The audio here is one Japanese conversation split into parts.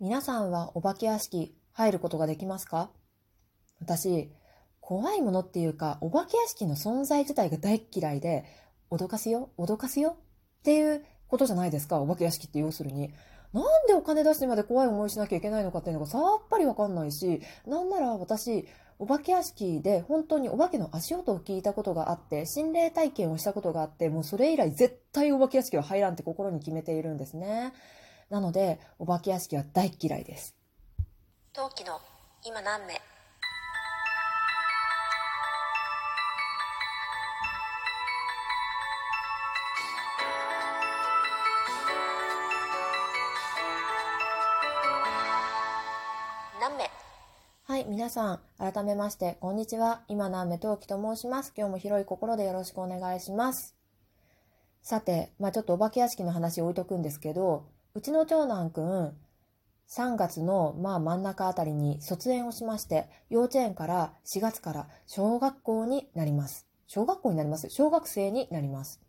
皆さんはお化け屋敷入ることができますか？私、怖いものっていうか、お化け屋敷の存在自体が大嫌いで、脅かすよ脅かすよっていうことじゃないですか、お化け屋敷って要するに。なんでお金出してまで怖い思いしなきゃいけないのかっていうのがさっぱりわかんないし、なんなら私、お化け屋敷で本当にお化けの足音を聞いたことがあって、心霊体験をしたことがあって、もうそれ以来絶対お化け屋敷は入らんって心に決めているんですね。なので、お化け屋敷は大嫌いです。陶器の今何名？何名？はい、皆さん、改めまして、こんにちは。今南目陶器と申します。今日も広い心でよろしくお願いします。さて、まあちょっとお化け屋敷の話置いとくんですけど、うちの長男くん、3月のまあ真ん中あたりに卒園をしまして、幼稚園から4月から小学校になります。小学校になります。小学生になります。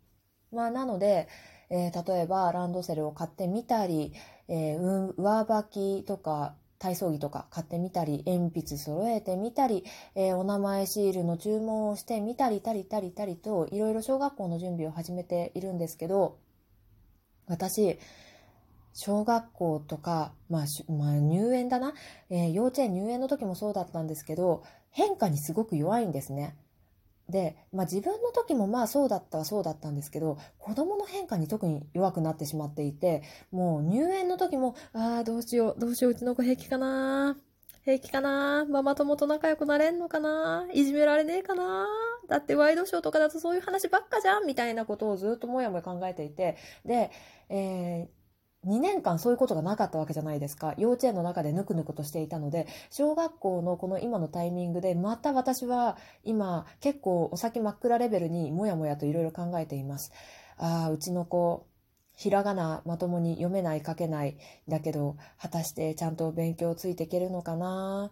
まあなので、えー、例えばランドセルを買ってみたり、えー、上履きとか体操着とか買ってみたり、鉛筆揃えてみたり、えー、お名前シールの注文をしてみたり、たりたりたりと、いろいろ小学校の準備を始めているんですけど、私、小学校とか、まあ、まあ、入園だな、えー、幼稚園入園の時もそうだったんですけど、変化にすごく弱いんですね。で、まあ自分の時もまあそうだったはそうだったんですけど、子供の変化に特に弱くなってしまっていて、もう入園の時も、ああ、どうしよう、どうしよう、うちの子平気かな平気かなママ友と仲良くなれんのかないじめられねえかなだってワイドショーとかだとそういう話ばっかじゃんみたいなことをずっともやもや考えていて、で、えー、2年間そういうことがなかったわけじゃないですか。幼稚園の中でぬくぬくとしていたので、小学校のこの今のタイミングで、また私は今結構お先真っ暗レベルにもやもやといろいろ考えています。ああ、うちの子、ひらがなまともに読めない書けない。だけど、果たしてちゃんと勉強ついていけるのかな？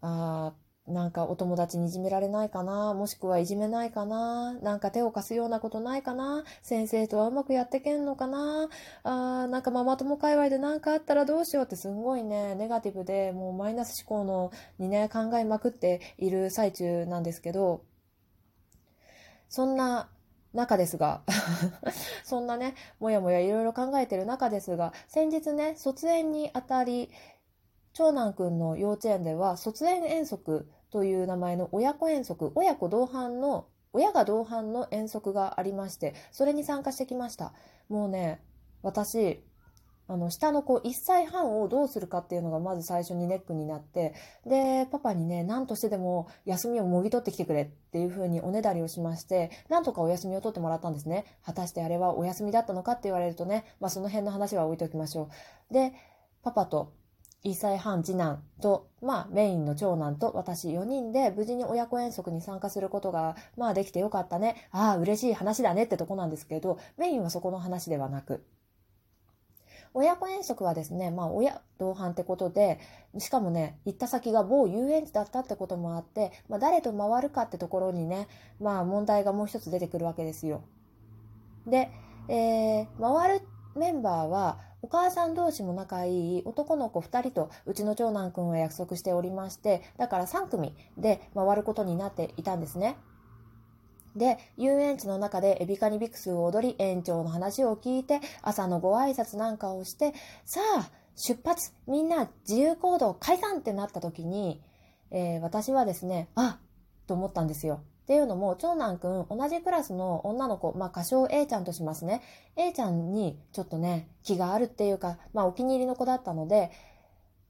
あなんかお友達にいじめられないかな？もしくはいじめないかな？なんか手を貸すようなことないかな？先生とはうまくやってけんのかな？あーなんかママ友界隈で何かあったらどうしようってすんごいね、ネガティブでもうマイナス思考のにね、考えまくっている最中なんですけど、そんな中ですが そんなね、もやもやいろいろ考えてる中ですが、先日ね、卒園にあたり、長男くんの幼稚園では卒園遠足という名前の親子遠足、親子同伴の、親が同伴の遠足がありまして、それに参加してきました。もうね、私、あの、下の子1歳半をどうするかっていうのがまず最初にネックになって、で、パパにね、何としてでも休みをもぎ取ってきてくれっていう風におねだりをしまして、なんとかお休みを取ってもらったんですね。果たしてあれはお休みだったのかって言われるとね、まあその辺の話は置いておきましょう。で、パパと1歳半次男と、まあメインの長男と私4人で無事に親子遠足に参加することが、まあできてよかったね。ああ、嬉しい話だねってとこなんですけど、メインはそこの話ではなく。親子遠足はですね、まあ親同伴ってことで、しかもね、行った先が某遊園地だったってこともあって、まあ誰と回るかってところにね、まあ問題がもう一つ出てくるわけですよ。で、えー、回るメンバーは、お母さん同士も仲いい男の子2人とうちの長男くんは約束しておりまして、だから3組で回ることになっていたんですね。で、遊園地の中でエビカニビクスを踊り、園長の話を聞いて、朝のご挨拶なんかをして、さあ、出発みんな自由行動解散ってなった時に、えー、私はですね、あと思ったんですよ。っていうのも、長男くん、同じクラスの女の子、まあ、歌唱 A ちゃんとしますね。A ちゃんにちょっとね、気があるっていうか、まあ、お気に入りの子だったので、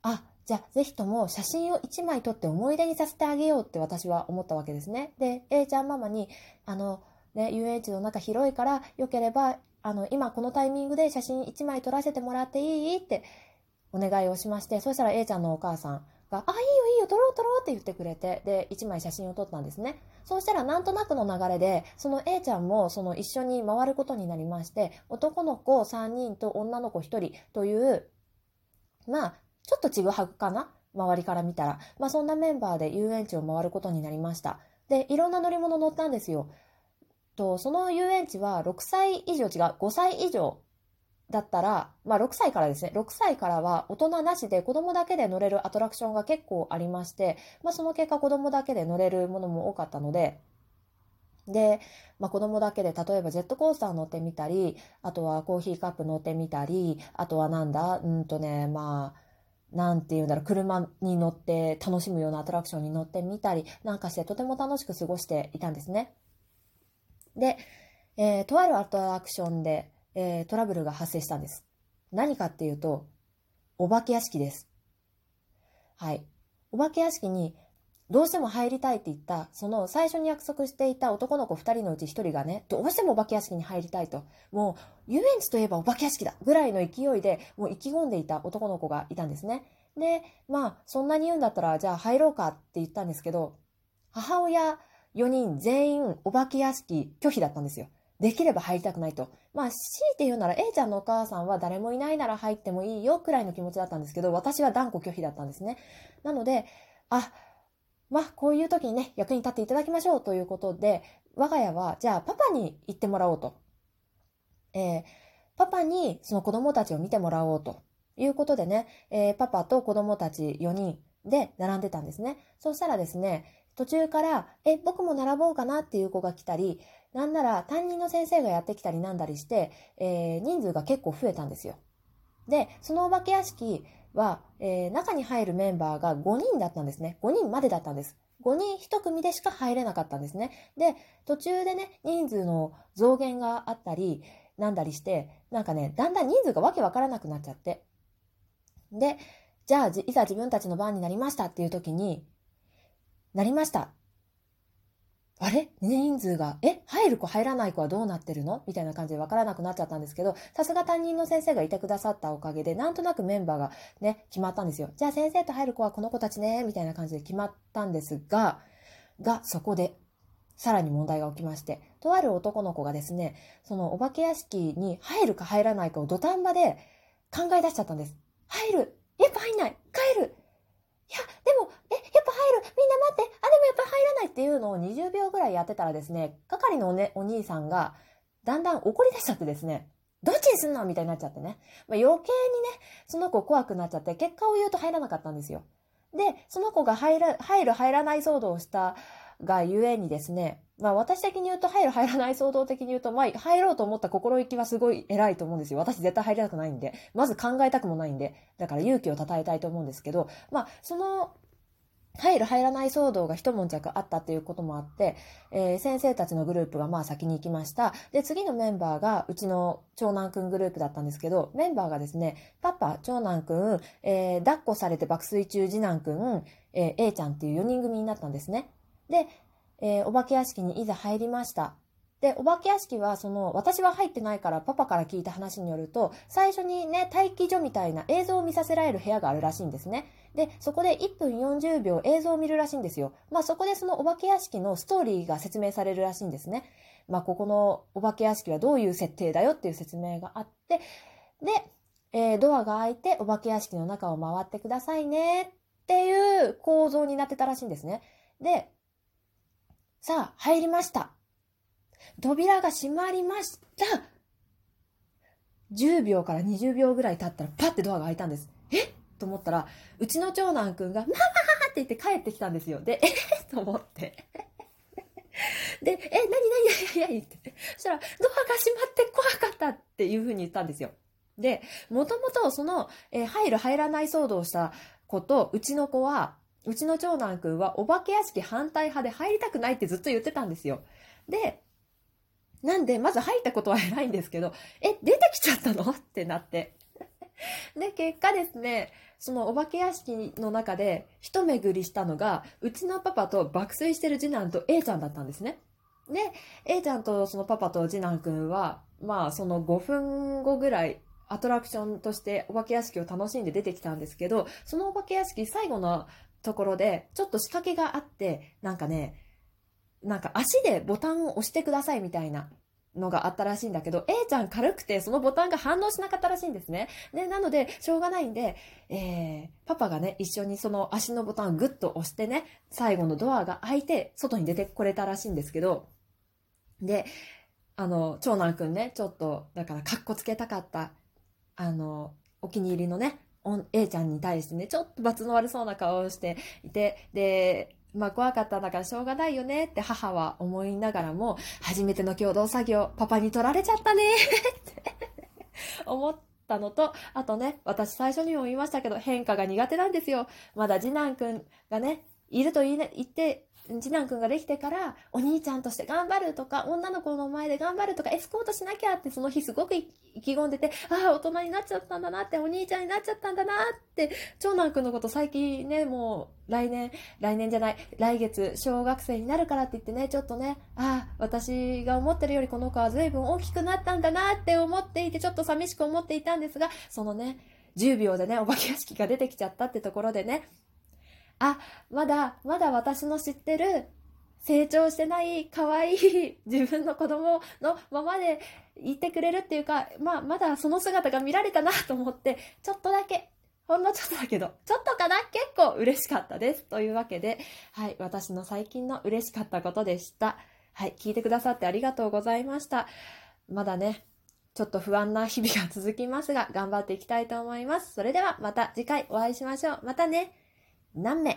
あ、じゃあ、ぜひとも写真を1枚撮って思い出にさせてあげようって私は思ったわけですね。で、A ちゃんママに、あの、ね、遊園地の中広いから、よければ、あの、今このタイミングで写真1枚撮らせてもらっていい？ってお願いをしまして、そしたら A ちゃんのお母さん、が、あ、いいよいいよ、撮ろう撮ろうって言ってくれて、で、1枚写真を撮ったんですね。そうしたらなんとなくの流れで、その A ちゃんもその一緒に回ることになりまして、男の子3人と女の子1人という、まあ、ちょっとちぐはぐかな？周りから見たら。まあそんなメンバーで遊園地を回ることになりました。で、いろんな乗り物乗ったんですよ。と、その遊園地は6歳以上違う、5歳以上だったら、まあ6歳からですね、6歳からは大人なしで子供だけで乗れるアトラクションが結構ありまして、まあその結果子供だけで乗れるものも多かったので、で、まあ子供だけで例えばジェットコースター乗ってみたり、あとはコーヒーカップ乗ってみたり、あとはなんだ、うんとね、まあ、なんていうんだろう、車に乗って楽しむようなアトラクションに乗ってみたりなんかしてとても楽しく過ごしていたんですね。で、えーとあるアトラクションで、えートラブルが発生したんです。何かっていうと、お化け屋敷です。はい。お化け屋敷にどうしても入りたいって言った、その最初に約束していた男の子2人のうち1人がね、どうしてもお化け屋敷に入りたいと。もう、遊園地といえばお化け屋敷だぐらいの勢いで、もう意気込んでいた男の子がいたんですね。で、まあ、そんなに言うんだったら、じゃあ入ろうかって言ったんですけど、母親4人全員お化け屋敷拒否だったんですよ。できれば入りたくないと。まあ、強いて言うなら、A ちゃんのお母さんは誰もいないなら入ってもいいよくらいの気持ちだったんですけど、私は断固拒否だったんですね。なので、あ、まあ、こういう時にね、役に立っていただきましょうということで、我が家は、じゃあパパに行ってもらおうと。えーパパにその子供たちを見てもらおうということでね、えーパパと子供たち4人で並んでたんですね。そしたらですね、途中から、え、僕も並ぼうかなっていう子が来たり、なんなら担任の先生がやってきたりなんだりして、えー人数が結構増えたんですよ。で、そのお化け屋敷は、えー中に入るメンバーが5人だったんですね。5人までだったんです。5人1組でしか入れなかったんですね。で、途中でね、人数の増減があったり、なんだりして、なんかね、だんだん人数がわけわからなくなっちゃって。で、じゃあ、いざ自分たちの番になりましたっていう時に、なりました。あれ？人数が、え？入る子入らない子はどうなってるの？みたいな感じで分からなくなっちゃったんですけど、さすが担任の先生がいてくださったおかげで、なんとなくメンバーがね、決まったんですよ。じゃあ先生と入る子はこの子たちね、みたいな感じで決まったんですが、が、そこで、さらに問題が起きまして、とある男の子がですね、そのお化け屋敷に入るか入らないかを土壇場で考え出しちゃったんです。入る？やっぱ入んない？帰る？いや、でも、っぱ入るみんな待ってあ、でもやっぱ入らないっていうのを20秒ぐらいやってたらですね、係のお,、ね、お兄さんがだんだん怒り出しちゃってですね、どっちにすんのみたいになっちゃってね。まあ、余計にね、その子怖くなっちゃって、結果を言うと入らなかったんですよ。で、その子が入ら入る入らない騒動をしたがゆえにですね、まあ私的に言うと入る入らない騒動的に言うと、まあ入ろうと思った心意気はすごい偉いと思うんですよ。私絶対入りたくないんで。まず考えたくもないんで。だから勇気を称えたいと思うんですけど、まあその、入る入らない騒動が一悶着あったっていうこともあって、えー先生たちのグループがまあ先に行きました。で、次のメンバーがうちの長男くんグループだったんですけど、メンバーがですね、パパ、長男くん、えー抱っこされて爆睡中次男くん、えー A ちゃんっていう4人組になったんですね。で、えーお化け屋敷にいざ入りました。で、お化け屋敷は、その、私は入ってないから、パパから聞いた話によると、最初にね、待機所みたいな映像を見させられる部屋があるらしいんですね。で、そこで1分40秒映像を見るらしいんですよ。まあそこでそのお化け屋敷のストーリーが説明されるらしいんですね。まあここのお化け屋敷はどういう設定だよっていう説明があって、で、えードアが開いてお化け屋敷の中を回ってくださいねっていう構造になってたらしいんですね。で、さあ、入りました。扉が閉まりました。10秒から20秒ぐらい経ったらパッてドアが開いたんです。え？と思ったら、うちの長男くんが、ママって言って帰ってきたんですよ。で、え？と思って。で、え、なになになになにって。そしたら、ドアが閉まって怖かったっていうふうに言ったんですよ。で、もともとその、えー入る入らない騒動をした子と、うちの子は、うちの長男くんはお化け屋敷反対派で入りたくないってずっと言ってたんですよ。で、なんで、まず入ったことは偉いんですけど、え、出てきちゃったの？ってなって。で、結果ですね、そのお化け屋敷の中で一巡りしたのが、うちのパパと爆睡してる次男と A ちゃんだったんですね。で、A ちゃんとそのパパと次男くんは、まあその5分後ぐらい、アトラクションとしてお化け屋敷を楽しんで出てきたんですけど、そのお化け屋敷最後のところで、ちょっと仕掛けがあって、なんかね、なんか足でボタンを押してくださいみたいなのがあったらしいんだけど、A ちゃん軽くてそのボタンが反応しなかったらしいんですね。で、なので、しょうがないんで、えー、パパがね、一緒にその足のボタンをグッと押してね、最後のドアが開いて、外に出てこれたらしいんですけど、で、あの、長男くんね、ちょっと、だから、かっこつけたかった。あの、お気に入りのね、A ちゃんに対してね、ちょっと罰の悪そうな顔をしていて、で、まあ怖かったんだからしょうがないよねって母は思いながらも、初めての共同作業、パパに取られちゃったねって 思ったのと、あとね、私最初にも言いましたけど、変化が苦手なんですよ。まだ次男くんがね、いると言い、ね、言って次男くんができてからお兄ちゃんとして頑張るとか女の子の前で頑張るとかエスコートしなきゃってその日すごく意気込んでてああ大人になっちゃったんだなってお兄ちゃんになっちゃったんだなって長男くんのこと最近ねもう来年来年じゃない来月小学生になるからって言ってねちょっとねああ私が思ってるよりこの子は随分大きくなったんだなって思っていてちょっと寂しく思っていたんですがそのね10秒でねお化け屋敷が出てきちゃったってところでねあ、まだ、まだ私の知ってる成長してない可愛い 自分の子供のままでいてくれるっていうか、まあ、まだその姿が見られたなと思って、ちょっとだけ、ほんのちょっとだけど、ちょっとかな結構嬉しかったです。というわけで、はい、私の最近の嬉しかったことでした。はい、聞いてくださってありがとうございました。まだね、ちょっと不安な日々が続きますが、頑張っていきたいと思います。それではまた次回お会いしましょう。またね。何名